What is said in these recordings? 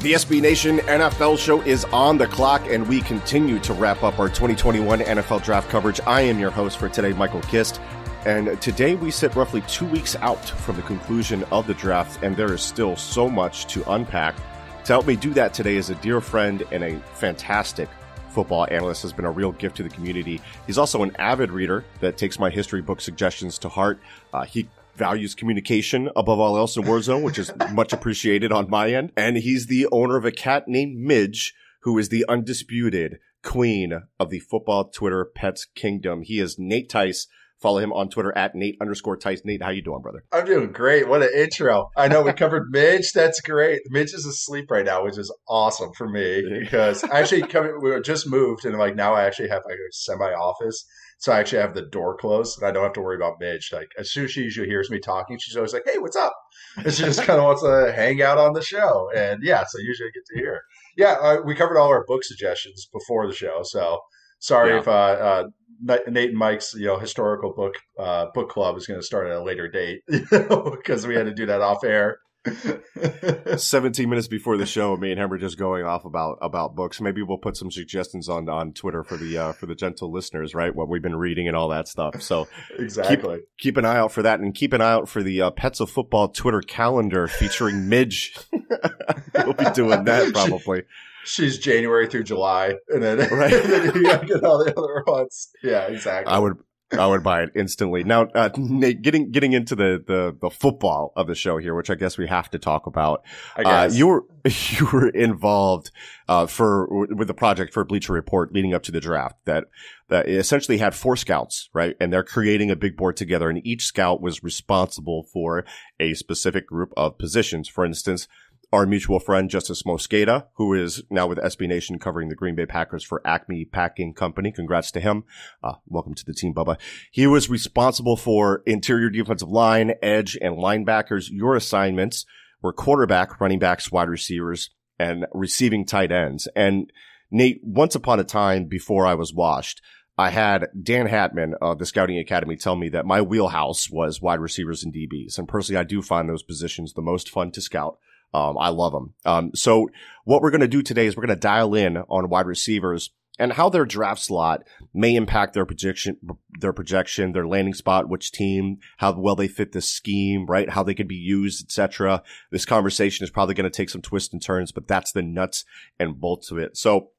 The SB Nation NFL show is on the clock, and we continue to wrap up our 2021 NFL draft coverage. I am your host for today, Michael Kist. And today we sit roughly two weeks out from the conclusion of the draft, and there is still so much to unpack. To help me do that today is a dear friend and a fantastic football analyst, has been a real gift to the community. He's also an avid reader that takes my history book suggestions to heart. Uh, he values communication above all else in Warzone, which is much appreciated on my end. And he's the owner of a cat named Midge, who is the undisputed queen of the football Twitter pets kingdom. He is Nate Tice. Follow him on Twitter at Nate underscore Tice. Nate, how you doing, brother? I'm doing great. What an intro. I know we covered Midge. That's great. Midge is asleep right now, which is awesome for me because I actually coming, we just moved and like now I actually have like a semi office. So I actually have the door closed and I don't have to worry about Midge. Like as soon as she usually hears me talking, she's always like, Hey, what's up? And she just kind of wants to hang out on the show. And yeah, so usually I get to hear. Yeah, uh, we covered all our book suggestions before the show. So sorry Yeah. if uh, uh, Nate and Mike's you know historical book uh, book club is going to start at a later date because we had to do that off air. 17 minutes before the show, me and him were just going off about, about books. Maybe we'll put some suggestions on, on Twitter for the, uh, for the gentle listeners, right? What we've been reading and all that stuff. So exactly. keep an eye out for that and keep an eye out for the, uh, Pets of Football Twitter calendar featuring Midge. we'll be doing that probably. She's January through July, and then, Right. and then you get all the other ones. Yeah, exactly. I would, I would buy it instantly. Now, uh, Nate, getting, getting into the, the, the football of the show here, which I guess we have to talk about. I Uh, guess. you were you were involved uh, for with the project for Bleacher Report leading up to the draft that that essentially had four scouts, right? And they're creating a big board together, and each scout was responsible for a specific group of positions. For instance. Our mutual friend Justis Mosqueda, who is now with SB Nation covering the Green Bay Packers for Acme Packing Company. Congrats to him. Uh, welcome to the team, Bubba. He was responsible for interior defensive line, edge, and linebackers. Your assignments were quarterback, running backs, wide receivers, and receiving tight ends. And Nate, once upon a time before I was washed, I had Dan Hatman of the Scouting Academy tell me that my wheelhouse was wide receivers and DBs. And personally, I do find those positions the most fun to scout. Um, I love them. Um, so what we're going to do today is we're going to dial in on wide receivers and how their draft slot may impact their projection, their projection, their landing spot, which team, how well they fit the scheme, right? How they can be used, etc. This conversation is probably going to take some twists and turns, but that's the nuts and bolts of it. So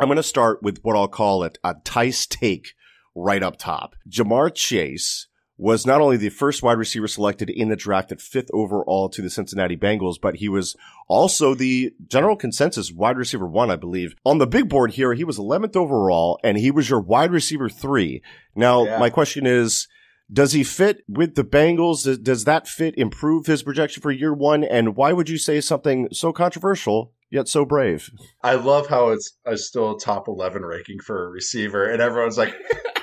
I'm going to start with what I'll call it a Tice take right up top. Ja'Marr Chase was not only the first wide receiver selected in the draft at fifth overall to the Cincinnati Bengals, but he was also the general consensus wide receiver one, I believe. On the big board here, he was 11th overall and he was your wide receiver three. Now, Yeah. my question is, does he fit with the Bengals? Does, does that fit improve his projection for year one? And why would you say something so controversial yet so brave? I love how it's still top eleven ranking for a receiver, and everyone's like,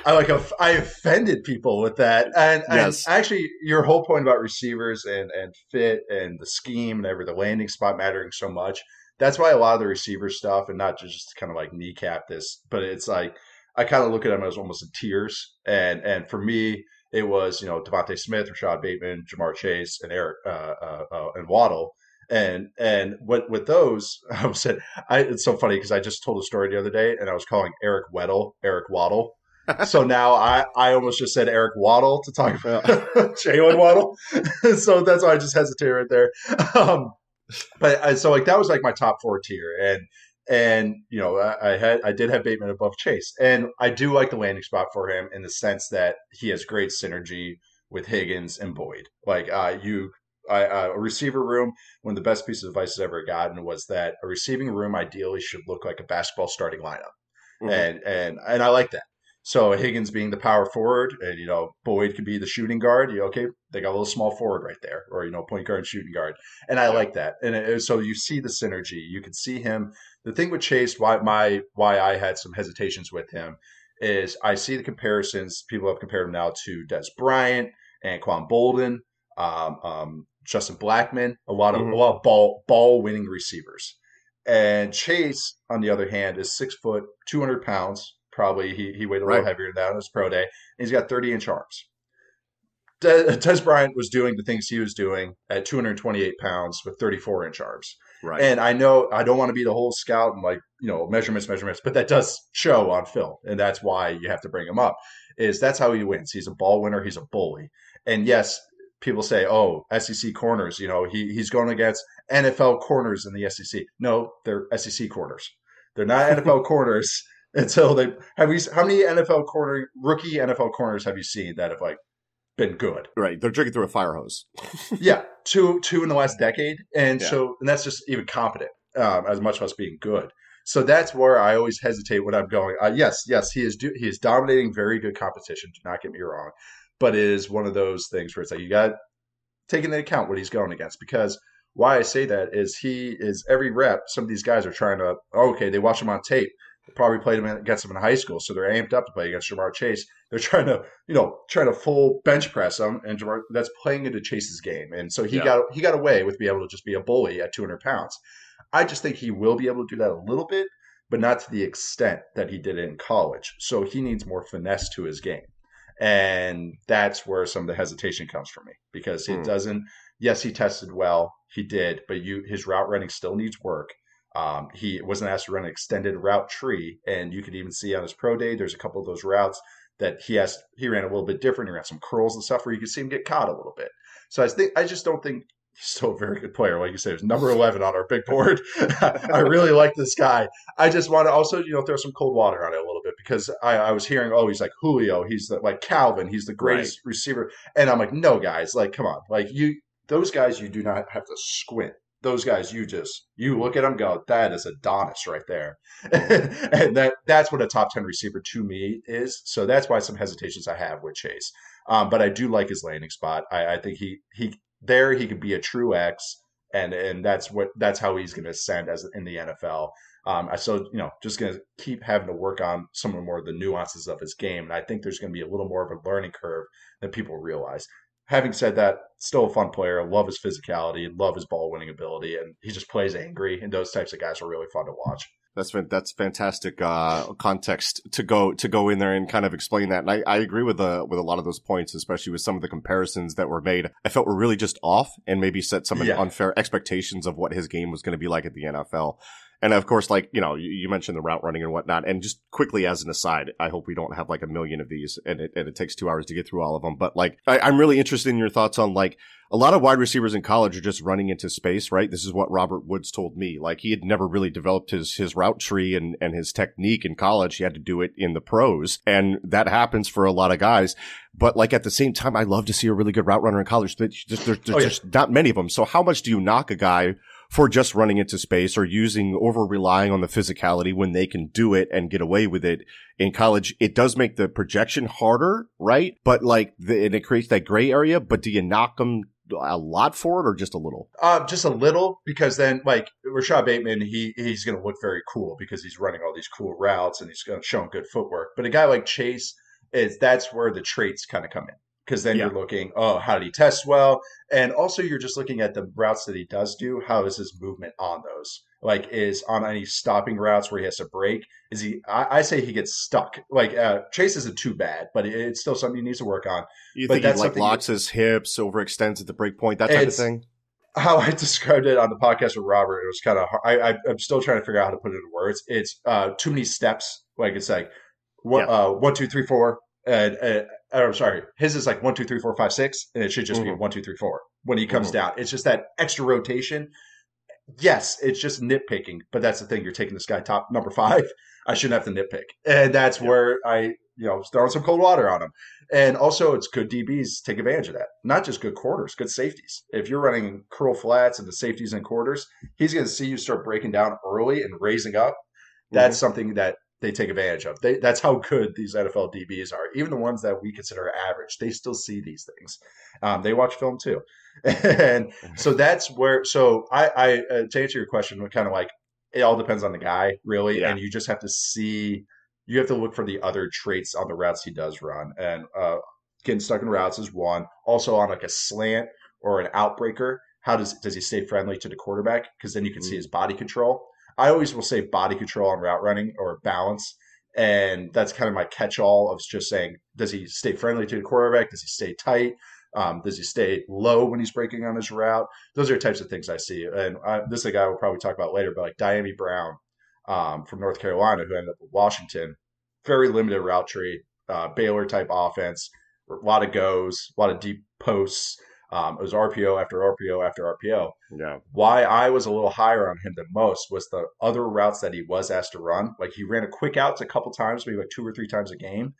I like I offended people with that. And, and actually, your whole point about receivers and and fit and the scheme and every the landing spot mattering so much. That's why a lot of the receiver stuff, and not just kind of like kneecap this, but it's like I kind of look at them as almost in tiers. And and for me, it was you know DeVonta Smith, Rashod Bateman, Ja'Marr Chase, and Eric uh, uh, uh, and Waddle. And and what with those, I said, I, it's so funny because I just told a story the other day, and I was calling Eric Weddle Eric Waddle. so now I, I almost just said Eric Waddle to talk about Jaylen Waddle. so that's why I just hesitated right there. Um, but I, so like that was like my top four tier, and and you know I, I, had I did have Bateman above Chase, and I do like the landing spot for him in the sense that he has great synergy with Higgins and Boyd. Like uh, you, I, uh, a receiver room. One of the best pieces of advice I've ever gotten was that a receiving room ideally should look like a basketball starting lineup, mm-hmm. and and and I like that. So Higgins being the power forward, and you know Boyd could be the shooting guard. You okay? They got a little small forward right there, or you know point guard, and shooting guard, and I like that. And it, so you see the synergy. You can see him. The thing with Chase, why my why I had some hesitations with him, is I see the comparisons. People have compared him now to Dez Bryant and Quan Boldin, um, um, Justin Blackmon, a lot of mm-hmm. a lot of ball ball winning receivers. And Chase, on the other hand, is six foot, two hundred pounds Probably he, he weighed a little heavier than that on his pro day. And he's got 30 inch arms. Dez Bryant was doing the things he was doing at 228 pounds with 34 inch arms. Right. And I know I don't want to be the whole scout and like, you know, measurements, measurements, but that does show on film. And that's why you have to bring him up. Is that's how he wins. He's a ball winner, he's a bully. And yes, people say, oh, SEC corners, you know, he, he's going against NFL corners in the SEC. No, they're SEC corners. They're not NFL corners until they have you how many NFL corner rookie NFL corners have you seen that have like been good? Right, they're drinking through a fire hose. yeah, two two in the last decade, and yeah. so and that's just even competent um, as much as being good. So that's where I always hesitate when I'm going. Uh, yes, yes, he is do, he is dominating very good competition. Do not get me wrong, but it is one of those things where it's like you got to take into account what he's going against because why I say that is he is every rep. Some of these guys are trying to. Oh, okay, they watch him on tape They probably played him against him in high school, so they're amped up to play against Ja'Marr Chase. They're trying to, you know, trying to full bench press him, and Ja'Marr, that's playing into Chase's game. And so he yeah. got he got away with being able to just be a bully at 200 pounds. I just think he will be able to do that a little bit, but not to the extent that he did it in college. So he needs more finesse to his game, and that's where some of the hesitation comes from me because it mm. doesn't. Yes, he tested well, he did, but you his route running still needs work um, he wasn't asked to run an extended route tree, and you could even see on his pro day, there's a couple of those routes that he has. He ran a little bit different. He ran some curls and stuff where you could see him get caught a little bit. So I think I just don't think he's still a very good player. Like you said, he's number eleven on our big board. I really like this guy. I just want to also you know throw some cold water on it a little bit because I, I was hearing oh he's like Julio, he's the, like Calvin, he's the greatest right. receiver, and I'm like no guys, like come on, like you those guys you do not have to squint. Those guys you just you look at them go that is Adonis right there. And that that's what a top 10 receiver to me is. So that's why some hesitations I have with Chase. Um, but I do like his landing spot. I, I, think he he there he could be a true X and and that's what that's how he's going to ascend as in the NFL um, I so you know just going to keep having to work on some of more of the nuances of his game and I think there's going to be a little more of a learning curve than people realize having said that, still a fun player. Love his physicality, love his ball winning ability, and he just plays angry. And those types of guys are really fun to watch. That's that's fantastic uh, context to go to go in there and kind of explain that. And I, I agree with the with a lot of those points, especially with some of the comparisons that were made. I felt were really just off and maybe set some yeah. unfair expectations of what his game was going to be like at the NFL. And of course, like, you know, you, you, mentioned the route running and whatnot. And just quickly as an aside, I hope we don't have like a million of these and it, and it takes two hours to get through all of them. But like, I, I'm really interested in your thoughts on like, a lot of wide receivers in college are just running into space, right? This is what Robert Woods told me. Like he had never really developed his, his route tree and, and his technique in college. He had to do it in the pros. And that happens for a lot of guys. But like at the same time, I love to see a really good route runner in college. There's, there's, there's oh, yeah. just not many of them. So how much do you knock a guy for just running into space or using over relying on the physicality when they can do it and get away with it in college. It does make the projection harder, right? But like, the, and it creates that gray area. But do you knock them a lot for it or just a little? Uh, just a little because then like Rashod Bateman, he he's going to look very cool because he's running all these cool routes and he's going to show good footwork. But a guy like Chase is that's where the traits kind of come in because then yeah. you're looking, oh, how did he test well? And also you're just looking at the routes that he does do. How is his movement on those? Like, is on any stopping routes where he has to break? Is he? I, I say he gets stuck. Like uh, Chase isn't too bad, but it's still something he needs to work on. You but think he like locks his hips, overextends at the break point, that type of thing? how I described it on the podcast with Robert, it was kind of I, I am still trying to figure out how to put it into words. It's uh too many steps. Like it's like one, Yeah. uh, one two three four, and uh, I'm sorry, his is like one two three four five six, and it should just be Mhm. one two three four when he comes Mhm. down. It's just that extra rotation. Yes, it's just nitpicking, but that's the thing. You're taking this guy top number five. I shouldn't have to nitpick, and that's Yeah. where I you know throwing some cold water on him. And also, it's good DBs take advantage of that. Not just good quarters, good safeties. If you're running curl flats and the safeties and quarters, he's going to see you start breaking down early and raising up. That's something that they take advantage of. They, that's how good these NFL DBs are. Even the ones that we consider average, they still see these things. Um, they watch film too, and so that's where. So I, I uh, to answer your question, kind of like it all depends on the guy, really, Yeah. and you just have to see. You have to look for the other traits on the routes he does run, and uh, getting stuck in routes is one. Also on like a slant or an outbreaker, how does does he stay friendly to the quarterback? Because then you can see his body control. I always will say body control on route running or balance, and that's kind of my catch-all of just saying, does he stay friendly to the quarterback? Does he stay tight? Um, does he stay low when he's breaking on his route? Those are types of things I see, and I, this is a guy we'll probably talk about later. But like Dyami Brown um, from North Carolina, who ended up with Washington, very limited route tree, uh, Baylor type offense, a lot of goes, a lot of deep posts. Um, it was RPO after RPO after RPO. Yeah. Why I was a little higher on him than most was the other routes that he was asked to run. Like he ran a quick outs a couple times, maybe like two or three times a game.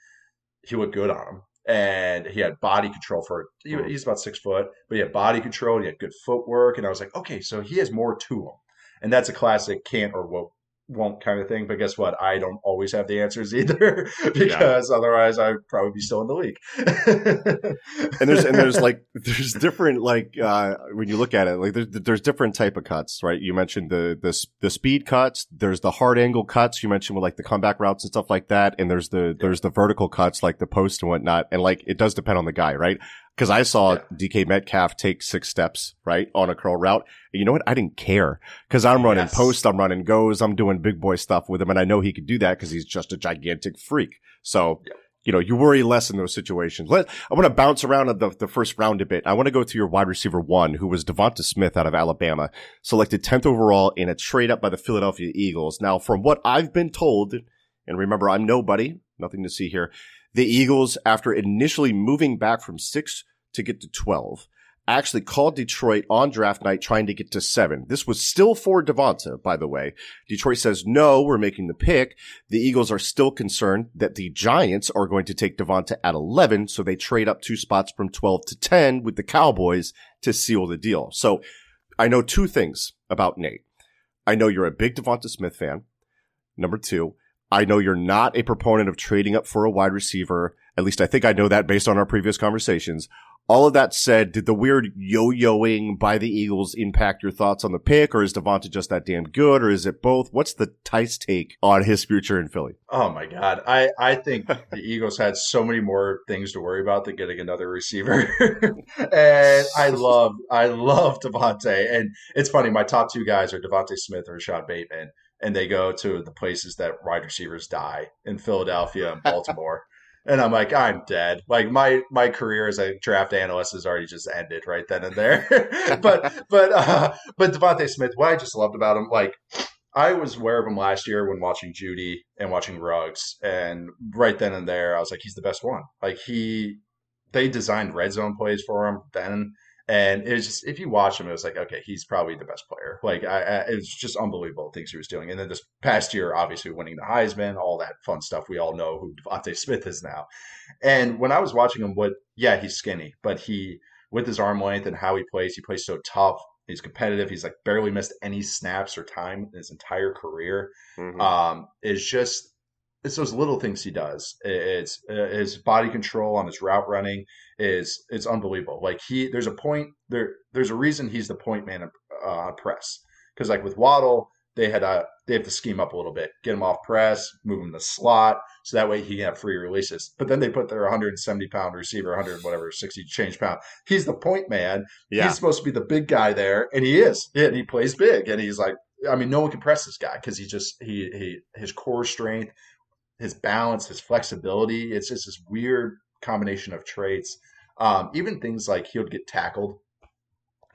He looked good on them. And he had body control for he, Mhm. he's about six foot, but he had body control. He had good footwork, and I was like, okay, so he has more to him, and that's a classic can't or won't won't kind of thing. But guess what? I don't always have the answers either, because otherwise I'd probably be still in the league. and there's and there's like there's different like uh when you look at it like there's there's different type of cuts right you mentioned the the the speed cuts there's the hard angle cuts you mentioned with like the comeback routes and stuff like that and there's the there's the vertical cuts like the post and whatnot and like it does depend on the guy right because I saw Yeah. DK Metcalf take six steps right on a curl route and you know what I didn't care because I'm running Yes. post I'm running goes I'm doing big boy stuff with him and I know he could do that because he's just a gigantic freak so Yep. you know, you worry less in those situations. Let, I want to bounce around the, the first round a bit. I want to go to your wide receiver one, who was Devonta Smith out of Alabama, selected 10th overall in a trade up by the Philadelphia Eagles. Now, from what I've been told, and remember, I'm nobody, nothing to see here. The Eagles, after initially moving back from six to get to 12, actually called Detroit on draft night trying to get to seven. This was still for Devonta, by the way. Detroit says, no, we're making the pick. The Eagles are still concerned that the Giants are going to take Devonta at 11, so they trade up two spots from 12 to 10 with the Cowboys to seal the deal. So I know two things about Nate. I know you're a big Devonta Smith fan. Number two, I know you're not a proponent of trading up for a wide receiver. At least I think I know that based on our previous conversations. All of that said, did the weird yo-yoing by the Eagles impact your thoughts on the pick, or is Devonta just that damn good, or is it both? What's the Tice take on his future in Philly? Oh my god, I I think the Eagles had so many more things to worry about than getting another receiver, and I love I love DeVonta, and it's funny. My top two guys are DeVonta Smith or Rashod Bateman, and they go to the places that wide receivers die in Philadelphia and Baltimore. And I'm like, I'm dead. Like my my career as a draft analyst has already just ended right then and there. but but uh, but DeVonta Smith, what I just loved about him, like I was aware of him last year when watching Jeudy and watching Ruggs, and right then and there, I was like, he's the best one. Like he, they designed red zone plays for him then, and it was just if you watch him, it was like, okay, he's probably the best player. Like I, I it was just unbelievable things he was doing. And then this past year, obviously winning the Heisman, all that fun stuff. We all know who DeVonta Smith is now. And when I was watching him, what, yeah, he's skinny, but he with his arm length and how he plays, he plays so tough. He's competitive. He's like barely missed any snaps or time in his entire career. Um, it's just it's those little things he does. It's uh, his body control on his route running is it's unbelievable. Like he, there's a point there. There's a reason he's the point man uh, on press because like with Waddle, they had a they have to scheme up a little bit, get him off press, move him to slot, so that way he can have free releases. But then they put their 170 pound receiver, 100 whatever, 60 change pound. He's the point man. yeah. He's supposed to be the big guy there, and he is. Yeah, and he plays big, and he's like, I mean, no one can press this guy because he just he he his core strength, his balance, his flexibility. It's just this weird combination of traits. Um, even things like he would get tackled,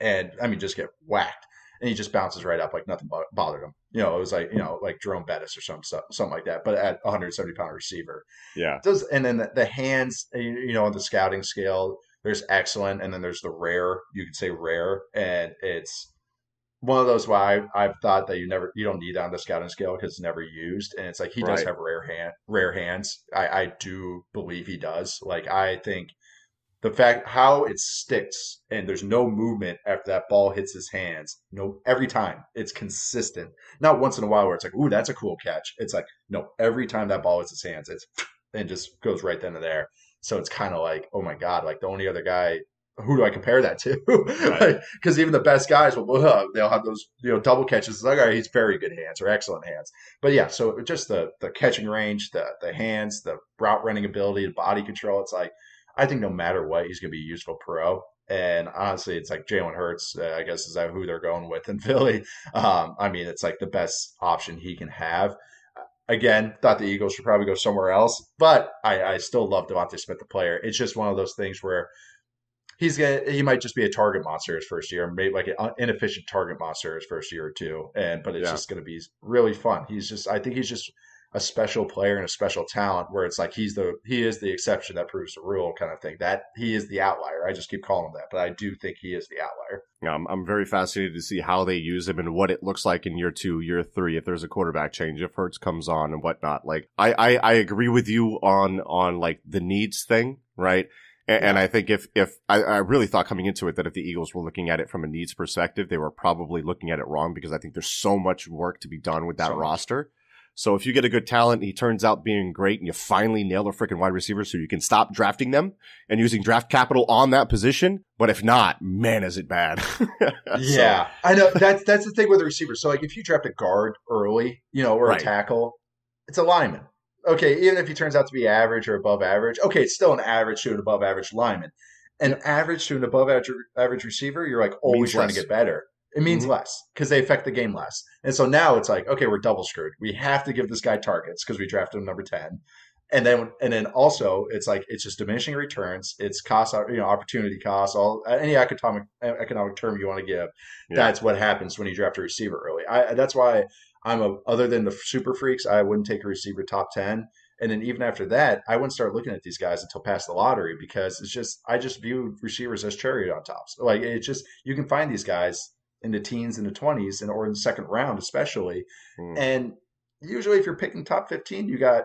and I mean just get whacked, and he just bounces right up like nothing bothered him. You know, it was like you know like Jerome Bettis or some something like that, but at 170 pound receiver. Yeah. Does and then the, the hands, you know, on the scouting scale, there's excellent, and then there's the rare. You could say rare, and it's one of those why I, have thought that you never you don't need that on the scouting scale because it's never used, and it's like he right. does have rare hand rare hands. I, I do believe he does. Like I think the fact how it sticks and there's no movement after that ball hits his hands. No, every time it's consistent. Not once in a while where it's like, ooh, that's a cool catch. It's like no, every time that ball hits his hands, it's and just goes right then and there. So it's kind of like, oh my god, like the only other guy who do I compare that to? Because right. even the best guys will uh, they'll have those you know double catches. It's like, all right, he's very good hands or excellent hands. But yeah, so just the the catching range, the the hands, the route running ability, the body control. It's like I think no matter what, he's going to be a useful pro. And honestly, it's like Jalen Hurts. Uh, I guess is that who they're going with in Philly. Um, I mean, it's like the best option he can have. Again, thought the Eagles should probably go somewhere else, but I, I still love DeVonta Smith, the player. It's just one of those things where he's gonna he might just be a target monster his first year, maybe like an inefficient target monster his first year or two. And but it's yeah. just gonna be really fun. He's just I think he's just a special player and a special talent where it's like he's the he is the exception that proves the rule kind of thing. That he is the outlier. I just keep calling him that, but I do think he is the outlier. Yeah, I'm, I'm very fascinated to see how they use him and what it looks like in year two, year three, if there's a quarterback change, if Hurts comes on and whatnot. Like I, I, I agree with you on on like the needs thing, right? And, and, I think if, if I, I, really thought coming into it that if the Eagles were looking at it from a needs perspective, they were probably looking at it wrong because I think there's so much work to be done with that so roster. So if you get a good talent, he turns out being great and you finally nail a freaking wide receiver so you can stop drafting them and using draft capital on that position. But if not, man, is it bad. yeah. So. I know that's, that's the thing with the receiver. So like if you draft a guard early, you know, or right. a tackle, it's a lineman okay, even if he turns out to be average or above average, okay, it's still an average to an above average lineman. An average to an above average, average receiver, you're like always trying less. to get better. It means mm-hmm. less because they affect the game less. And so now it's like, okay, we're double screwed. We have to give this guy targets because we drafted him number 10. And then, and then also it's like, it's just diminishing returns. It's cost, you know, opportunity cost, all any economic, economic term you want to give. Yeah. That's what happens when you draft a receiver early. I, that's why I'm a other than the super freaks, I wouldn't take a receiver top ten. And then even after that, I wouldn't start looking at these guys until past the lottery because it's just I just view receivers as cherry on tops. Like it's just you can find these guys in the teens and the twenties and or in the second round especially. Mm. And usually if you're picking top fifteen, you got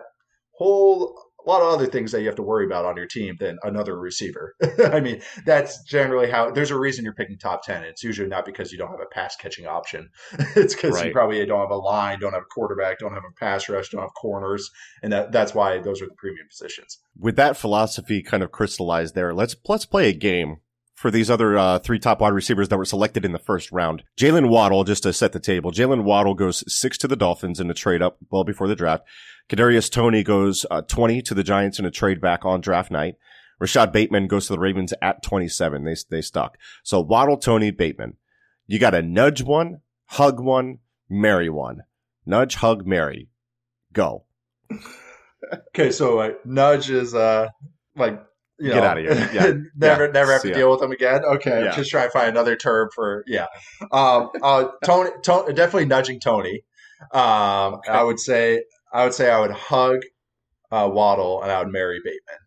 whole a lot of other things that you have to worry about on your team than another receiver. I mean, that's generally how there's a reason you're picking top 10. It's usually not because you don't have a pass catching option. it's because right. you probably don't have a line, don't have a quarterback, don't have a pass rush, don't have corners. And that, that's why those are the premium positions. With that philosophy kind of crystallized there, let's, let's play a game for these other uh, three top wide receivers that were selected in the first round. Jaylen Waddle, just to set the table, Jaylen Waddle goes six to the Dolphins in a trade up well before the draft. Kadarius Toney goes uh, 20 to the Giants in a trade back on draft night. Rashod Bateman goes to the Ravens at 27. They, they stuck. So Waddle, Toney, Bateman. You got to nudge one, hug one, marry one. Nudge, hug, marry. Go. okay, so uh, nudge is uh like you Get know, out of here. Yeah. never, yeah. never have to deal with them again. Okay, yeah. just try to find another term for yeah. Um, uh, Toney, Toney, definitely nudging Toney. Um, okay. I would say, I would say, I would hug uh, Waddle and I would marry Bateman.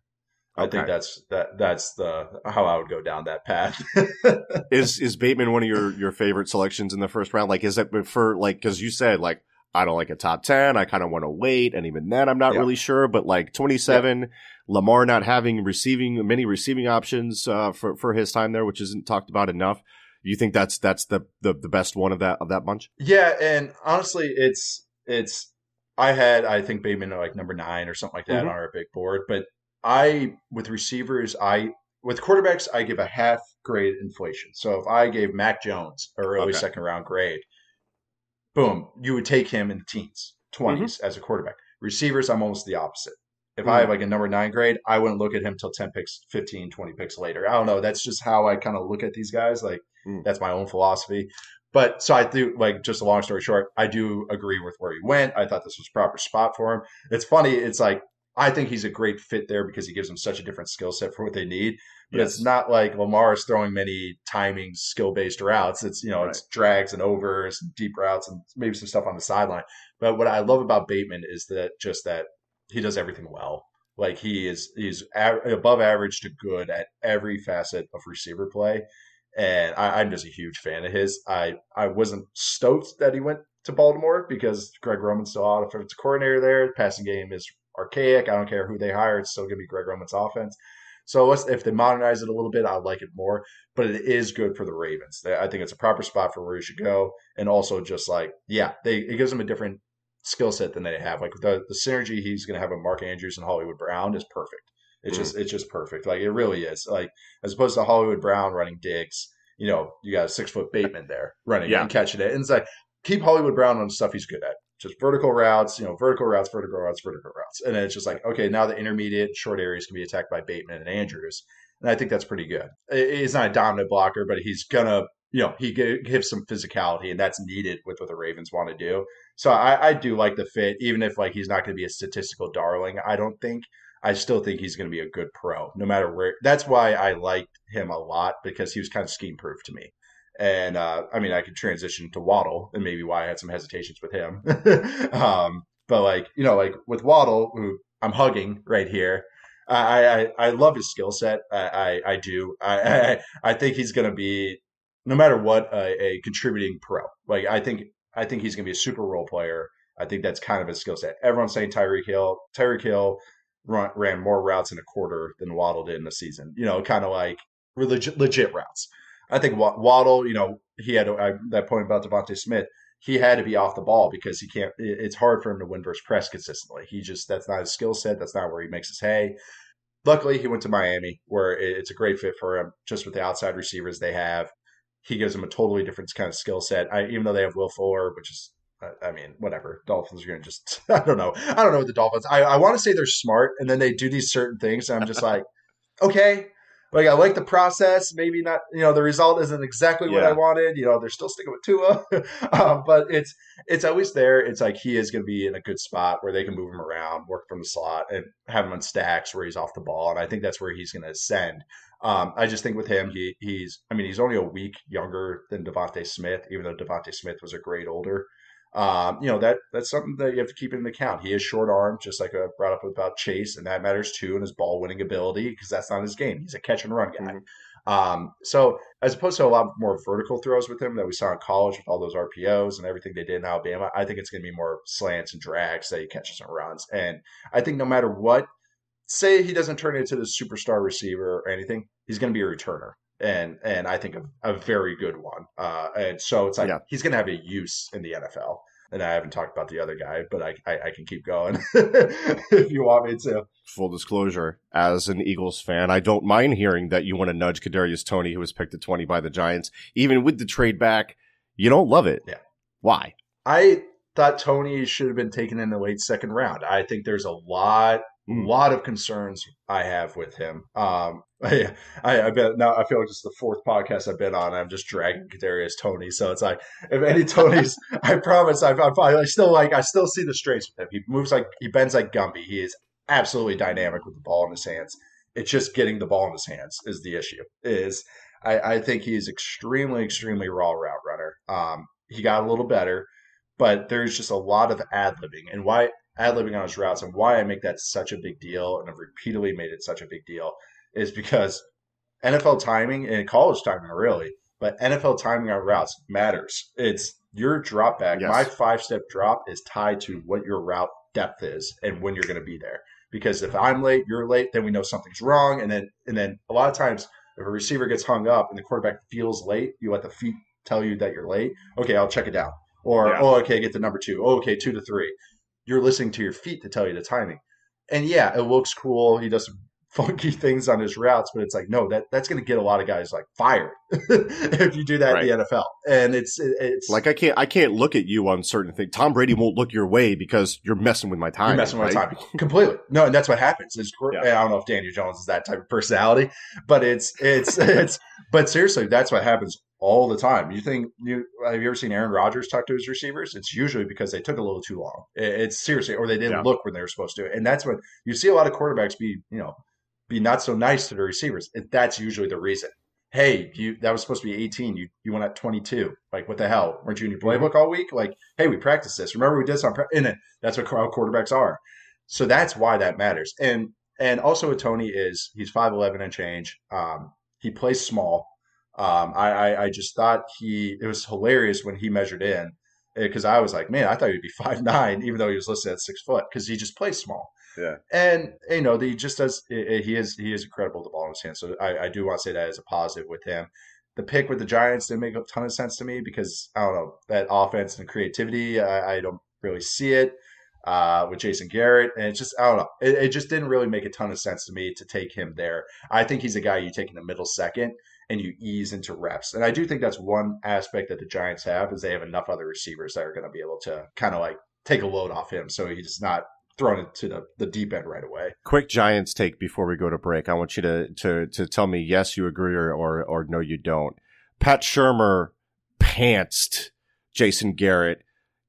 I think that's that. That's the how I would go down that path. is is Bateman one of your your favorite selections in the first round? Like, is it for like because you said like I don't like a top 10. I kind of want to wait. And even then, I'm not really sure. But like 27, Lamar not having receiving many receiving options uh, for for his time there, which isn't talked about enough. You think that's that's the, the the best one of that of that bunch? Yeah, and honestly, it's it's I had I think Bateman like number nine or something like that mm-hmm. on our big board, but I with receivers I with quarterbacks I give a half grade inflation. So if I gave Mac Jones a early okay. second round grade, boom, you would take him in the teens, 20s mm-hmm. as a quarterback. Receivers, I'm almost the opposite. If mm. I have like a number nine grade, I wouldn't look at him till 10 picks, 15, 20 picks later. I don't know. That's just how I kind of look at these guys. Like, mm. that's my own philosophy. But so I do, like, just a long story short, I do agree with where he went. I thought this was proper spot for him. It's funny. It's like, I think he's a great fit there because he gives them such a different skill set for what they need. But Yes. it's not like Lamar is throwing many timing skill based routes. It's you know it's drags and overs, and deep routes, and maybe some stuff on the sideline. But what I love about Bateman is that just that he does everything well. Like he is he's a- above average to good at every facet of receiver play, and I, I'm just a huge fan of his. I I wasn't stoked that he went to Baltimore because Greg Roman's still out offensive coordinator there. The passing game is archaic. I don't care who they hire; it's still going to be Greg Roman's offense. So if they modernize it a little bit, I like it more. But it is good for the Ravens. I think it's a proper spot for where he should go, and also just like yeah, they it gives them a different skill set than they have. Like the the synergy he's going to have with Mark Andrews and Hollywood Brown is perfect. It's Mhm. just it's just perfect. Like it really is. Like as opposed to Hollywood Brown running digs, you know, you got a six foot Bateman there running Yeah. and catching it, and it's like keep Hollywood Brown on stuff he's good at. Just vertical routes, you know, vertical routes, vertical routes, vertical routes. And then it's just like, okay, now the intermediate short areas can be attacked by Bateman and Andrews. And I think that's pretty good. He's not a dominant blocker, but he's gonna, you know, he gives some physicality, and that's needed with what the Ravens want to do. So I, I do like the fit, even if like he's not going to be a statistical darling. I don't think. I still think he's going to be a good pro, no matter where. That's why I liked him a lot because he was kind of scheme proof to me. And uh, I mean, I could transition to Waddle, and maybe why I had some hesitations with him. um, but like you know, like with Waddle, who I'm hugging right here, I I, I love his skill set. I, I I do. I I, I think he's going to be, no matter what, a, a contributing pro. Like I think I think he's going to be a super role player. I think that's kind of his skill set. Everyone's saying Tyreek Hill. Tyreek Hill run, ran more routes in a quarter than Waddle did in the season. You know, kind of like legit, legit routes. I think Waddle, you know, he had I, that point about DeVonta Smith. He had to be off the ball because he can't. it- It's hard for him to win versus press consistently. He just that's not his skill set. That's not where he makes his hay. Luckily, he went to Miami, where it- it's a great fit for him. Just with the outside receivers they have, he gives them a totally different kind of skill set. Even though they have Will Fuller, which is I- mean, whatever. Dolphins are going to just, I don't know. I don't know what the Dolphins, I, I want to say they're smart and then they do these certain things. And I'm just like, okay. Like, I like the process. Maybe not, you know, the result isn't exactly what I wanted. You know, they're still sticking with Tua. um, but it's, it's always there. It's like he is going to be in a good spot where they can move him around, work from the slot, and have him on stacks where he's off the ball. And I think that's where he's going to ascend. Um, I just think with him, he he's I mean he's only a week younger than DeVonta Smith, even though DeVonta Smith was a grade older. Um, you know that that's something that you have to keep in account. He is short arm, just like I brought up about Chase, and that matters too, and his ball winning ability because that's not his game. He's a catch and run guy. Um, so as opposed to a lot more vertical throws with him that we saw in college with all those RPOs and everything they did in Alabama, I think it's going to be more slants and drags that he catches and runs. And I think no matter what, say he doesn't turn into the superstar receiver or anything, he's going to be a returner. And and I think a, a very good one. Uh, and so it's like Yeah. he's going to have a use in the NFL. And I haven't talked about the other guy, but I I, I can keep going if you want me to. Full disclosure, as an Eagles fan, I don't mind hearing that you want to nudge Kadarius Toney, who was picked at 20 by the Giants. Even with the trade back, you don't love it. Yeah. Why? I thought Toney should have been taken in the late second round. I think there's a lot, Mm. lot of concerns I have with him. Um, I, I, bet now I feel like is the fourth podcast I've been on. I'm just dragging Kadarius Toney, so it's like if any Toneys, I promise, I, I, I still like, I still see the strengths with him. He moves like he bends like Gumby. He is absolutely dynamic with the ball in his hands. It's just getting the ball in his hands is the issue. Is I, I think he's extremely, extremely raw route runner. Um, he got a little better, but there's just a lot of ad libbing and why ad libbing on his routes and why I make that such a big deal and I've repeatedly made it such a big deal is because NFL timing and college timing really, but NFL timing on routes matters. It's your drop back. Yes. My five step drop is tied to what your route depth is and when you're going to be there. Because if I'm late, you're late, then we know something's wrong. And then and then a lot of times if a receiver gets hung up and the quarterback feels late, you let the feet tell you that you're late. Okay, I'll check it down. Or Yeah. oh, okay, get to number two. Oh, okay, two to three. You're listening to your feet to tell you the timing. And yeah, it looks cool. He does some funky things on his routes, but it's like no, that that's going to get a lot of guys like fired if you do that in the NFL. And it's it's Like I can't, I can't look at you on certain things. Tom Brady won't look your way because you're messing with my time. You're messing with right? my time completely. No, and that's what happens. Is Yeah. I don't know if Daniel Jones is that type of personality, but it's it's it's. But seriously, that's what happens all the time. You think you have you ever seen Aaron Rodgers talk to his receivers? It's usually because they took a little too long. It's seriously, or they didn't yeah. look when they were supposed to. And that's when you see a lot of quarterbacks be, you know, be not so nice to the receivers. And that's usually the reason. Hey, you that was supposed to be 18. You you went at 22. Like what the hell? Weren't you in your mm-hmm. playbook all week? Like, hey, we practiced this. Remember we did some. And then that's what quarterbacks are. So that's why that matters. And and also with Toney is he's 5'11 and change. Um, he plays small. Um, I, I, I just thought he it was hilarious when he measured in because I was like, man, I thought he'd be five nine, even though he was listed at six foot because he just plays small. Yeah, and you know he just does. He is he is incredible with the ball in his hand. So I, I do want to say that as a positive with him. The pick with the Giants didn't make a ton of sense to me because I don't know that offense and creativity. I, I don't really see it uh, with Jason Garrett, and it's just I don't know. It, it, just didn't really make a ton of sense to me to take him there. I think he's a guy you take in the middle second and you ease into reps, and I do think that's one aspect that the Giants have is they have enough other receivers that are going to be able to kind of like take a load off him, so he's not thrown into the, the deep end right away. Quick Giants take before we go to break. I want you to to to tell me yes you agree or or, or no you don't. Pat Shurmur pantsed Jason Garrett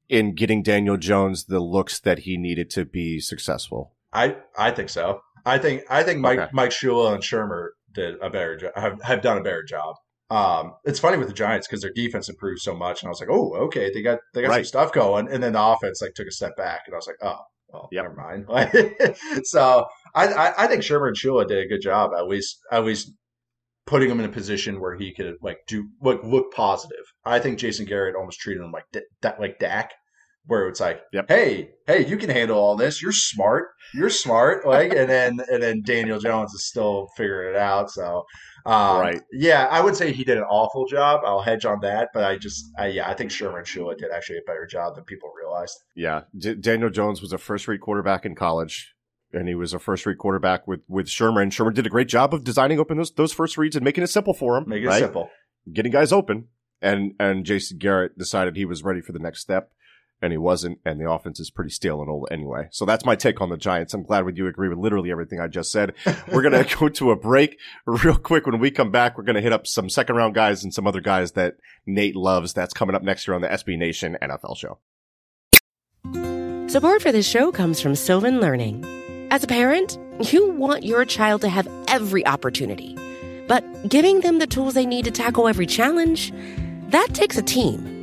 in getting Daniel Jones the looks that he needed to be successful? I I think so. I think I think Mike okay. Mike Shula and Shurmur did a better job. Have, have done a better job. Um, it's funny with the Giants because their defense improved so much, and I was like, oh, okay, they got they got right. some stuff going, and then the offense like took a step back, and I was like, oh, well, yep. never mind. so I, I, I think Shurmur and Shula did a good job at least at least putting him in a position where he could like do like look positive. I think Jason Garrett almost treated him like that like Dak, where it's like, yep. hey, hey, you can handle all this. You're smart. You're smart. Like, and then and then Daniel Jones is still figuring it out. So, um, right, yeah, I would say he did an awful job. I'll hedge on that, but I just, I, yeah, I think Shurmur Shula did actually a better job than people realized. Yeah, D- Daniel Jones was a first-rate quarterback in college and he was a first read quarterback with with Shurmur. And Shurmur did a great job of designing open those those first reads and making it simple for him. Making right? it simple, getting guys open. And and Jason Garrett decided he was ready for the next step, and he wasn't. And the offense is pretty stale and old anyway. So that's my take on the Giants. I'm glad with you agree with literally everything I just said. We're gonna go to a break real quick. When we come back, we're gonna hit up some second round guys and some other guys that Nate loves. That's coming up next year on the SB Nation NFL show. Support for this show comes from Sylvan Learning. As a parent, you want your child to have every opportunity, but giving them the tools they need to tackle every challenge, that takes a team.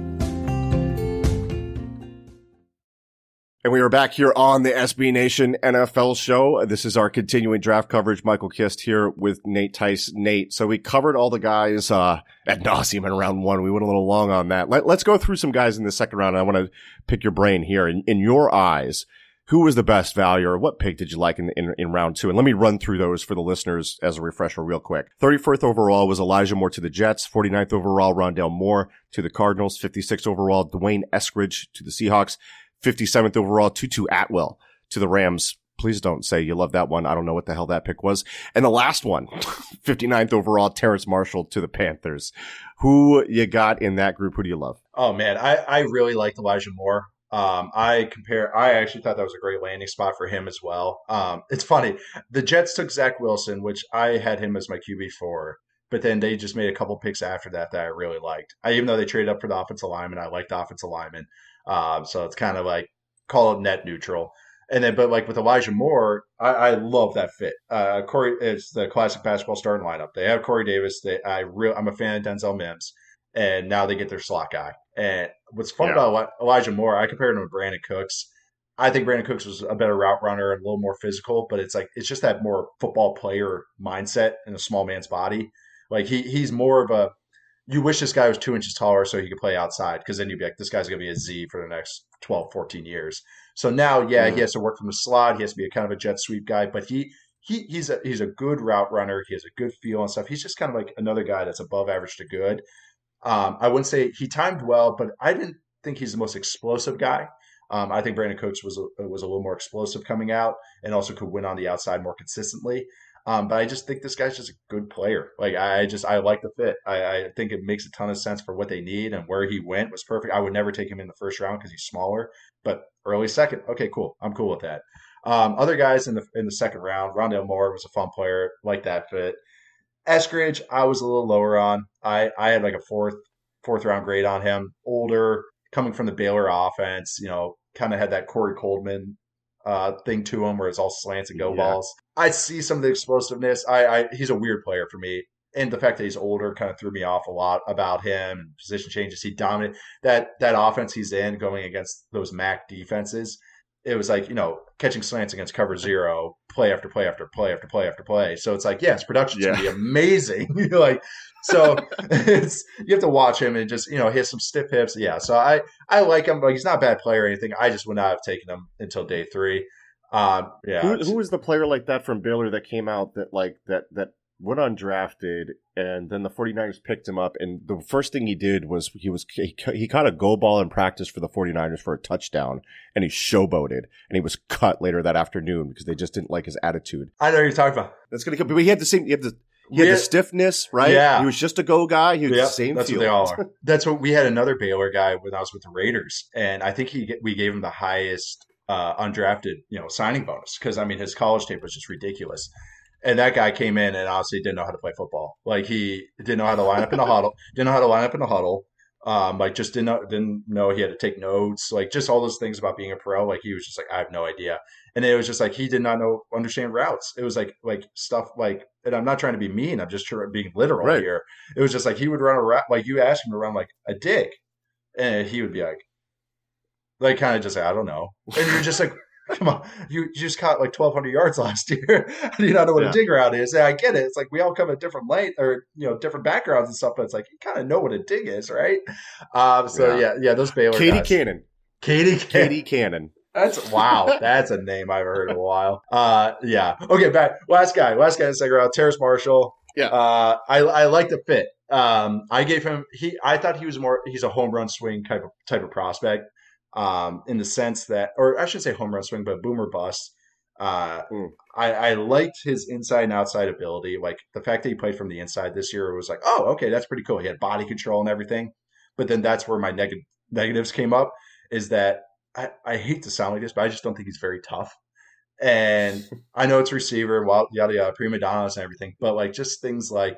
And we are back here on the SB Nation NFL show. This is our continuing draft coverage. Michael Kist here with Nate Tice. Nate. So we covered all the guys, uh, at nauseum in round one. We went a little long on that. Let, us go through some guys in the second round. I want to pick your brain here. In, in your eyes, who was the best value or what pick did you like in, in, in, round two? And let me run through those for the listeners as a refresher real quick. 31st overall was Elijah Moore to the Jets. 49th overall, Rondale Moore to the Cardinals. 56th overall, D'Wayne Eskridge to the Seahawks. 57th overall, Tutu Atwell to the Rams. Please don't say you love that one. I don't know what the hell that pick was. And the last one, 59th overall, Terrace Marshall to the Panthers. Who you got in that group? Who do you love? Oh man, I, I really liked Elijah Moore. Um, I compare. I actually thought that was a great landing spot for him as well. Um, it's funny. The Jets took Zach Wilson, which I had him as my QB four, but then they just made a couple picks after that that I really liked. I, even though they traded up for the offensive lineman, I liked the offensive lineman. Um, so it's kind of like call it net neutral. And then, but like with Elijah Moore, I, I love that fit. Uh, Corey, it's the classic basketball starting lineup. They have Corey Davis. They, I real, I'm a fan of Denzel Mims, and now they get their slot guy And what's fun Yeah. about Elijah Moore, I compared him to Brandin Cooks. I think Brandin Cooks was a better route runner and a little more physical, but it's like it's just that more football player mindset in a small man's body. Like he he's more of a you wish this guy was two inches taller so he could play outside because then you'd be like, this guy's gonna be a Z for the next 12, 14 years. So now, yeah, Mhm. he has to work from the slot. He has to be a kind of a jet sweep guy, but he he he's a he's a good route runner. He has a good feel and stuff. He's just kind of like another guy that's above average to good. Um, I wouldn't say he timed well, but I didn't think he's the most explosive guy. Um, I think Brandin Cooks was a, was a little more explosive coming out, and also could win on the outside more consistently. Um, but I just think this guy's just a good player. Like I just I like the fit. I, I think it makes a ton of sense for what they need and where he went was perfect. I would never take him in the first round because he's smaller, but early second, okay, cool. I'm cool with that. Um, other guys in the in the second round, Rondale Moore was a fun player, like that fit. Eskridge, I was a little lower on. I I had like a fourth fourth round grade on him. Older, coming from the Baylor offense, you know, kind of had that Corey Coleman uh, thing to him where it's all slants and go Yeah. balls. I see some of the explosiveness. I, I he's a weird player for me. And the fact that he's older kind of threw me off a lot about him and position changes. He dominated that that offense he's in going against those MAC defenses. It was like, you know, catching slants against cover zero, play after play after play after play after play. So it's like, yeah, his production's gonna be amazing. like so it's you have to watch him and just, you know, he has some stiff hips. Yeah. So I I like him, but he's not a bad player or anything. I just would not have taken him until day three. Um yeah. Who, who was the player like that from Baylor that came out that like that that went undrafted and then the 49ers picked him up and the first thing he did was he was he, he caught a go ball in practice for the 49ers for a touchdown and he showboated and he was cut later that afternoon because they just didn't like his attitude. I know what you're talking about. That's gonna come but he had the same he had the he had the stiffness, right? Yeah. He was just a go guy. He was Yep, the same that's field. what they all are. That's what we had another Baylor guy when I was with the Raiders, and I think he we gave him the highest uh, undrafted you know signing bonus because I mean his college tape was just ridiculous. And that guy came in and honestly didn't know how to play football. Like he didn't know how to line up in the huddle, didn't know how to line up in the huddle. Um, like just didn't know, didn't know he had to take notes, like just all those things about being a pro. Like he was just like, I have no idea. And it was just like he did not know understand routes. It was like like stuff like, and I'm not trying to be mean. I'm just being literal Right. here. It was just like he would run a route, like you asked him to run like a dig, and he would be like, like kind of just like, I don't know, and you're just like. Come on, you, you just caught like 1,200 yards last year. You not know what Yeah. a dig route is? And I get it. It's like we all come at different length or you know different backgrounds and stuff, but it's like you kind of know what a dig is, right? Um, so yeah, Yeah. yeah, those Baylor KD guys. Cannon. KD, KD Cannon. That's wow. That's a name I've heard in a while. Uh, yeah. Okay, back last guy. Last guy in the second round. Terrace Marshall. Yeah. Uh, I I like the fit. Um, I gave him. He. I thought he was more. He's a home run swing type of type of prospect. Um, in the sense that, or I should say home run swing, but boomer bust. Uh, Mm. I, I liked his inside and outside ability. Like the fact that he played from the inside this year was like, oh, okay, that's pretty cool. He had body control and everything. But then that's where my neg- negatives came up. Is that I, I hate to sound like this, but I just don't think he's very tough. And I know it's receiver, well, yada yada, prima donnas and everything, but like just things like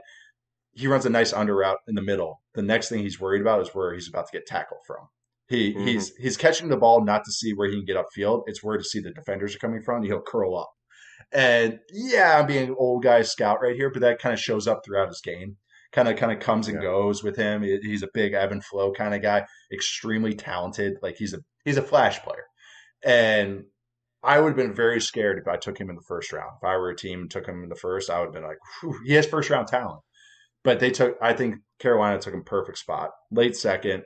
he runs a nice under route in the middle. The next thing he's worried about is where he's about to get tackled from. He Mhm. he's he's catching the ball not to see where he can get upfield. It's where to see the defenders are coming from. He'll curl up. And yeah, I'm being an old guy scout right here, but that kind of shows up throughout his game. Kind of kind of comes and Yeah. goes with him. He's a big ebb and flow kind of guy. Extremely talented. Like he's a he's a flash player. And I would have been very scared if I took him in the first round. If I were a team and took him in the first, I would have been like, "Whew, he has first round talent. But they took, I think Carolina took him perfect spot. Late second,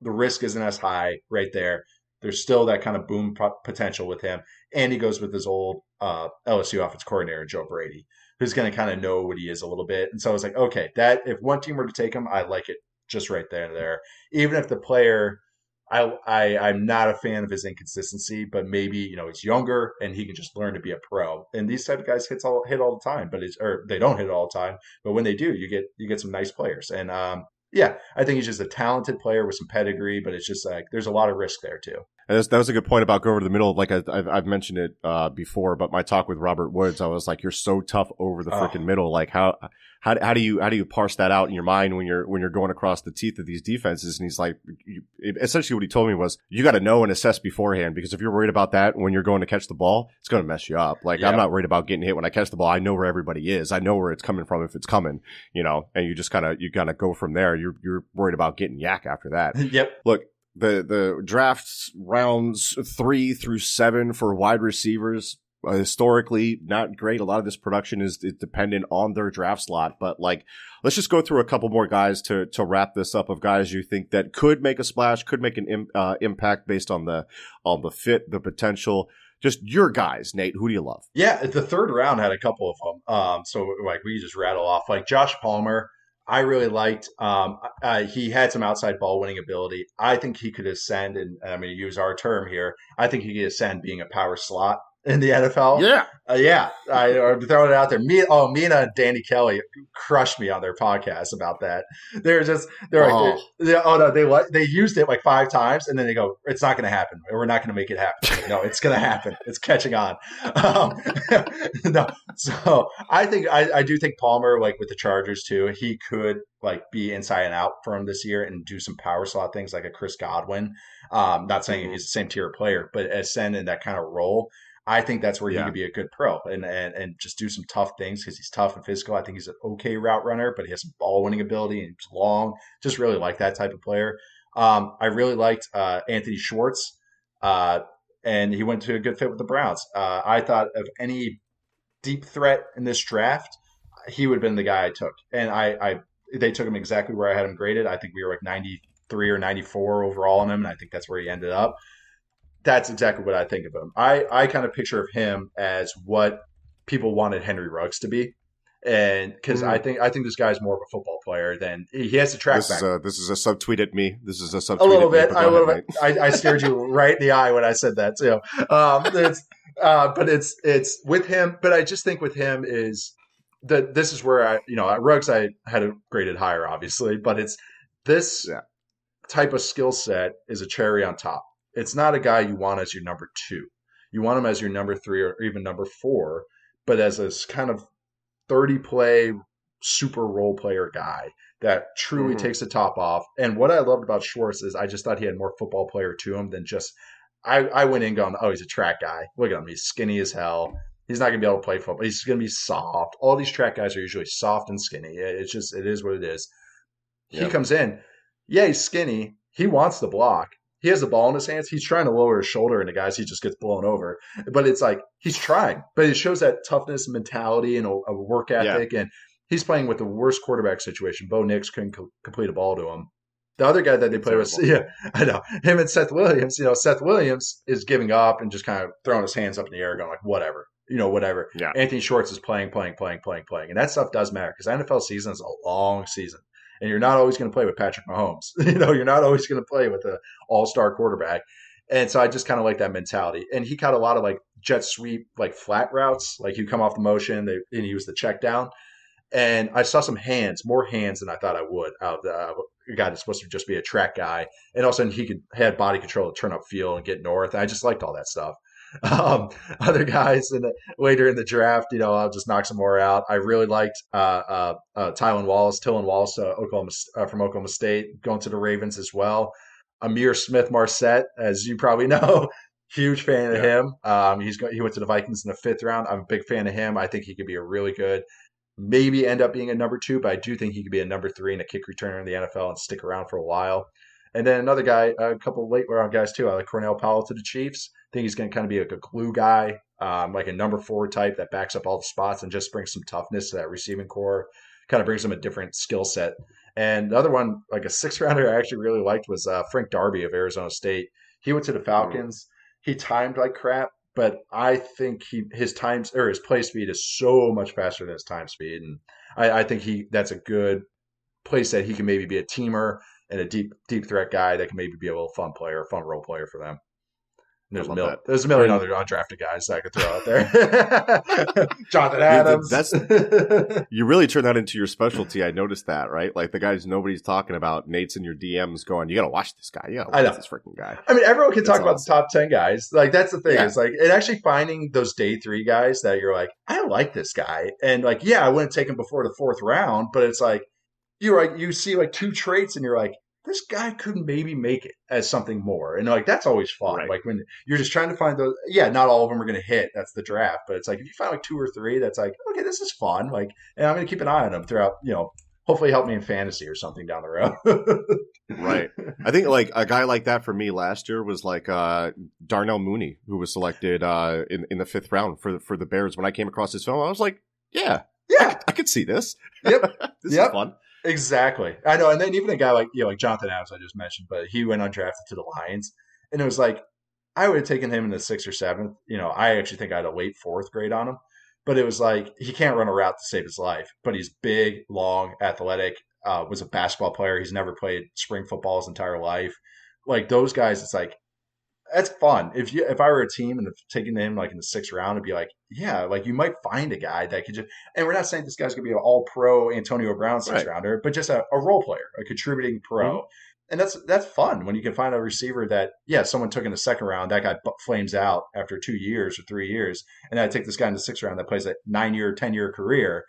the risk isn't as high right there. There's still that kind of boom po- potential with him. And he goes with his old uh, LSU offense coordinator, Joe Brady, who's going to kind of know what he is a little bit. And so I was like, okay, that if one team were to take him, I like it just right there and there. Even if the player, I, I I'm not a fan of his inconsistency, but maybe you know he's younger and he can just learn to be a pro. And these type of guys hits all hit all the time, but it's or they don't hit all the time. But when they do, you get you get some nice players. And um, yeah, I think he's just a talented player with some pedigree, but it's just like there's a lot of risk there too. And that was a good point about going over the middle. Like I, I've, I've mentioned it uh, before, but my talk with Robert Woods, I was like, "You're so tough over the Oh. freaking middle. Like how how, how do you how do you parse that out in your mind when you're when you're going across the teeth of these defenses? And he's like, you, essentially, what he told me was, you got to know and assess beforehand because if you're worried about that when you're going to catch the ball, it's going to mess you up. Like I'm not worried about getting hit when I catch the ball. I know where everybody is. I know where it's coming from if it's coming. You know, and you just kind of you kind of go from there. You're you're worried about getting YAC after that. yep. Look, the the drafts rounds three through seven for wide receivers uh, historically not great. A lot of this production is, is, dependent on their draft slot, but like, let's just go through a couple more guys to, to wrap this up of guys you think that could make a splash, could make an Im, uh, impact based on the, on the fit, the potential. Just your guys, Nate. Who do you love? Yeah, the third round had a couple of them. Um, so like we just rattle off like Josh Palmer. I really liked. Um, uh, he had some outside ball winning ability. I think he could ascend, and I'm going to use our term here. I think he could ascend being a power slot in the NFL. Yeah, uh, yeah. I, am throwing it out there. Me, oh, Mina and Danny Kelly crushed me on their podcast about that. They're just they're oh. like, they're, they're, oh no, they they used it like five times, and then they go, "It's not going to happen. We're not going to make it happen." no, it's going to happen. It's catching on. Um, no, so I think I, I do think Palmer, like with the Chargers too, he could like be inside and out for him this year and do some power slot things like a Chris Godwin. Um, not saying mm-hmm. he's the same tier player, but ascend in that kind of role. I think that's where yeah. he could be a good pro and, and and just do some tough things because he's tough and physical. I think he's an okay route runner, but he has some ball winning ability and he's long. Just really like that type of player. Um, I really liked uh, Anthony Schwartz, uh, and he went to a good fit with the Browns. Uh, I thought of any deep threat in this draft, he would have been the guy I took, and I, I they took him exactly where I had him graded. I think we were like ninety three or ninety four overall on him, and I think that's where he ended up that's exactly what I think of him. I, I kind of picture of him as what people wanted Henry Ruggs to be. And because mm. I think I think this guy's more of a football player than he has to track this back. Is a, this is a subtweet at me. This is a subtweet. A little bit. I, little bit. I, I stared you right in the eye when I said that too. Um, it's, uh, but it's it's with him. But I just think with him is that this is where I you know at Ruggs I had a graded higher obviously, but it's this yeah. type of skill set is a cherry on top it's not a guy you want as your number two. You want him as your number three or even number four, but as a kind of 30 play super role player guy that truly mm-hmm. takes the top off. And what I loved about Schwartz is I just thought he had more football player to him than just I, I went in going, oh, he's a track guy. Look at him. He's skinny as hell. He's not going to be able to play football. He's going to be soft. All these track guys are usually soft and skinny. It's just, it is what it is. Yep. He comes in. Yeah, he's skinny. He wants the block he has the ball in his hands. He's trying to lower his shoulder and the guys. He just gets blown over. But it's like he's trying. But it shows that toughness, mentality, and a, a work ethic. Yeah. And he's playing with the worst quarterback situation. Bo Nix couldn't co- complete a ball to him. The other guy that they play with, yeah, I know him and Seth Williams. You know, Seth Williams is giving up and just kind of throwing his hands up in the air, going like, whatever, you know, whatever. Yeah. Anthony Schwartz is playing, playing, playing, playing, playing, and that stuff does matter because the NFL season is a long season and you're not always going to play with Patrick Mahomes. you know, you're not always going to play with an all-star quarterback. And so I just kind of like that mentality. And he caught a lot of like jet sweep, like flat routes, like you come off the motion, they, and he was the check down. And I saw some hands, more hands than I thought I would out of the guy that's supposed to just be a track guy. And all of a sudden he could had body control to turn up field and get north. And I just liked all that stuff. Um, other guys in the, later in the draft, you know, I'll just knock some more out. I really liked uh, uh, uh, Tylan Wallace, Tylan Wallace, uh, Oklahoma uh, from Oklahoma State, going to the Ravens as well. Ihmir Smith-Marsette, as you probably know, huge fan of him. Um, he's he went to the Vikings in the fifth round. I'm a big fan of him. I think he could be a really good, maybe end up being a number two, but I do think he could be a number three and a kick returner in the NFL and stick around for a while. And then another guy, a couple late round guys too. I like Cornell Powell to the Chiefs I think he's going to kind of be like a glue guy, um, like a number four type that backs up all the spots and just brings some toughness to that receiving corps. Kind of brings them a different skill set. And the other one, like a six rounder, I actually really liked was uh, Frank Darby of Arizona State. He went to the Falcons. He timed like crap, but I think he his times or his play speed is so much faster than his time speed, and I, I think he that's a good place that he can maybe be a teamer and a deep deep threat guy that can maybe be a little fun player, fun role player for them. There's a, love mil- that. there's a million other undrafted guys that I could throw out there. Jonathan Adams. that's- You really turn that into your specialty. I noticed that, right? Like the guys nobody's talking about. Nate's in your DMs going, "You got to watch this guy. You got to I watch know. this freaking guy." I mean, everyone can That's talk about the top 10 guys. Like, that's the thing. Yeah. It's like, and actually finding those day three guys that you're like, I like this guy. And like, yeah, I wouldn't take him before the fourth round, but it's like, you're like, you see like two traits and you're like, this guy could maybe make it as something more. And like, that's always fun. Right. Like, when you're just trying to find those, yeah, not all of them are going to hit. That's the draft. But it's like, if you find like two or three, that's like, okay, this is fun. Like, and I'm going to keep an eye on them throughout, you know, hopefully help me in fantasy or something down the road. Right. I think like a guy like that for me last year was like uh, Darnell Mooney, who was selected uh, in in the fifth round for the, for the Bears. When I came across his film, I was like, "Yeah, yeah. I could see this. Yep. this Yep. is fun." Exactly. I know. And then even a guy like you know, like Jonathan Adams I just mentioned, but he went undrafted to the Lions. And it was like I would have taken him in the sixth or seventh. You know, I actually think I had a late fourth grade on him. But it was like he can't run a route to save his life. But he's big, long, athletic, uh, was a basketball player. He's never played spring football his entire life. Like those guys, it's like that's fun. If you if I were a team and taking him like in the sixth round, it'd be like, yeah, like you might find a guy that could just. And we're not saying this guy's gonna be an all pro Antonio Brown six Right. rounder, but just a, a role player, a contributing pro. Mm-hmm. And that's that's fun when you can find a receiver that yeah someone took in the second round that guy flames out after two years or three years and I take this guy in the sixth round that plays a nine year ten year career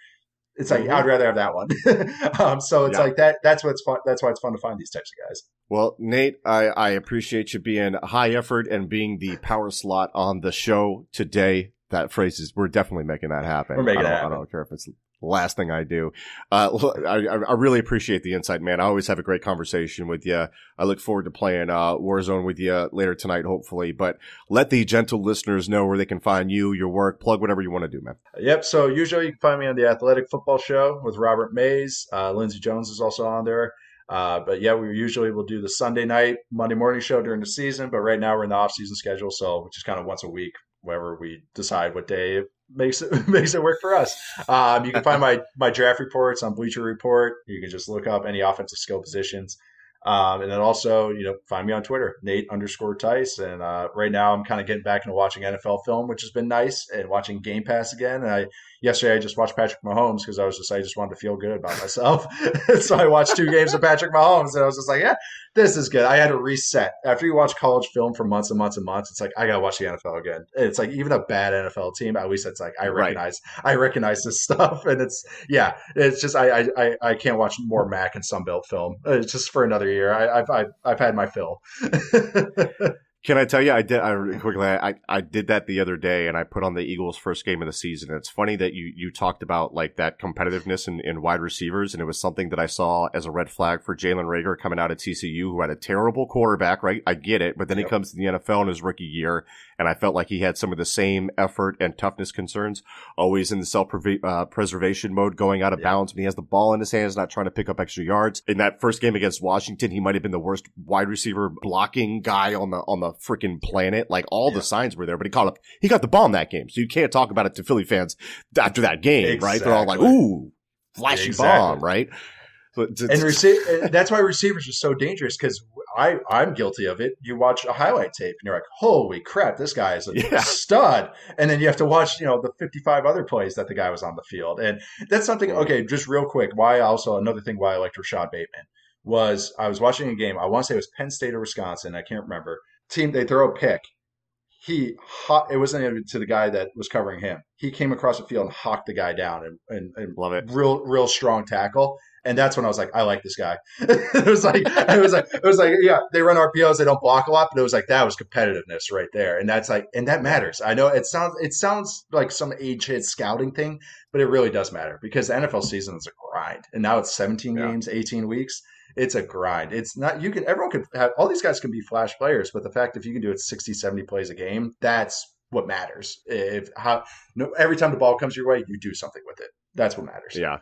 it's like Mhm. I'd rather have that one um, so it's Yeah. like that that's what's fun that's why it's fun to find these types of guys Well, Nate, I, I appreciate you being high effort and being the power slot on the show today. That phrase is, we're definitely making that happen. We're making I it don't, happen. I don't care if it's last thing I do. Uh, I, I really appreciate the insight, man. I always have a great conversation with you. I look forward to playing, uh, Warzone with you later tonight, hopefully, but let the gentle listeners know where they can find you, your work, plug whatever you want to do, man. Yep. So usually you can find me on the Athletic Football Show with Robert Mays. Uh, Lindsay Jones is also on there. Uh, but yeah, we usually will do the Sunday night, Monday morning show during the season. But right now we're in the off season schedule, so which is kind of once a week, wherever we decide what day makes it makes it work for us. Um, you can find my my draft reports on Bleacher Report. You can just look up any offensive skill positions. Um, and then also, you know, find me on Twitter, Nate underscore Tice. And uh, right now, I'm kind of getting back into watching NFL film, which has been nice, and watching Game Pass again. And I yesterday I just watched Patrick Mahomes because I was just I just wanted to feel good about myself. so I watched two games of Patrick Mahomes, and I was just like, yeah, this is good. I had to reset after you watch college film for months and months and months. It's like I gotta watch the NFL again. It's like even a bad NFL team, at least it's like I Right. recognize I recognize this stuff, and it's yeah, it's just I I I, I can't watch more MAC and Sunbelt film. It's just for another year. I, I've I've I've had my fill. Can I tell you, I did, I quickly, I, I did that the other day and I put on the Eagles first game of the season. It's funny that you, you talked about like that competitiveness in, in wide receivers. And it was something that I saw as a red flag for Jalen Reagor coming out of TCU, who had a terrible quarterback, right? I get it. But then he comes to the NFL in his rookie year. And I felt like he had some of the same effort and toughness concerns, always in the self uh, preservation mode, going out of Yeah. bounds when he has the ball in his hands, not trying to pick up extra yards. In that first game against Washington, he might have been the worst wide receiver blocking guy on the, on the freaking planet. Like all Yeah. the signs were there, but he caught up, he got the ball in that game. So you can't talk about it to Philly fans after that game, right? They're all like, ooh, flashy Exactly. bomb, right? So and, rece- and that's why receivers are so dangerous because I I'm guilty of it. You watch a highlight tape and you're like, holy crap, this guy is a Yeah. stud, and then you have to watch you know the 55 other plays that the guy was on the field, and that's something. Okay, just real quick, why also another thing why I liked Rashod Bateman was I was watching a game. I want to say it was Penn State or Wisconsin. I can't remember. Team they throw a pick. He. It wasn't even to the guy that was covering him. He came across the field and hocked the guy down and, and, and Love it. real real strong tackle. And that's when I was like, I like this guy. it was like, it was like, it was like, yeah, they run RPOs, they don't block a lot, but it was like that was competitiveness right there, and that's like, and that matters. I know it sounds, it sounds like some age hit scouting thing, but it really does matter because the NFL season is a grind, and now it's 17 Yeah. games, 18 weeks. It's a grind. It's not, you can, everyone could have, all these guys can be flash players, but the fact if you can do it 60, 70 plays a game, that's what matters. If how, no, every time the ball comes your way, you do something with it. That's what matters. Yeah.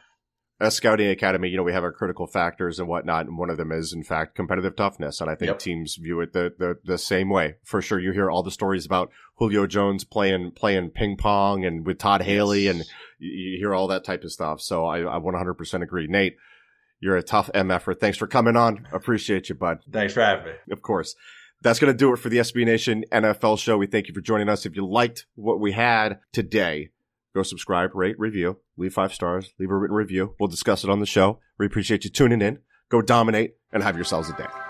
As Scouting Academy, you know, we have our critical factors and whatnot, and one of them is, in fact, competitive toughness. And I think Yep. teams view it the, the the same way. For sure, you hear all the stories about Julio Jones playing playing ping pong and with Todd Haley, and you, you hear all that type of stuff. So I, I 100% agree. Nate, you're a tough MFer. Thanks for coming on. Appreciate you, bud. Thanks for having me. Of course. That's going to do it for the SB Nation NFL show. We thank you for joining us. If you liked what we had today, go subscribe, rate, review, leave five stars, leave a written review. We'll discuss it on the show. We appreciate you tuning in. Go dominate and have yourselves a day.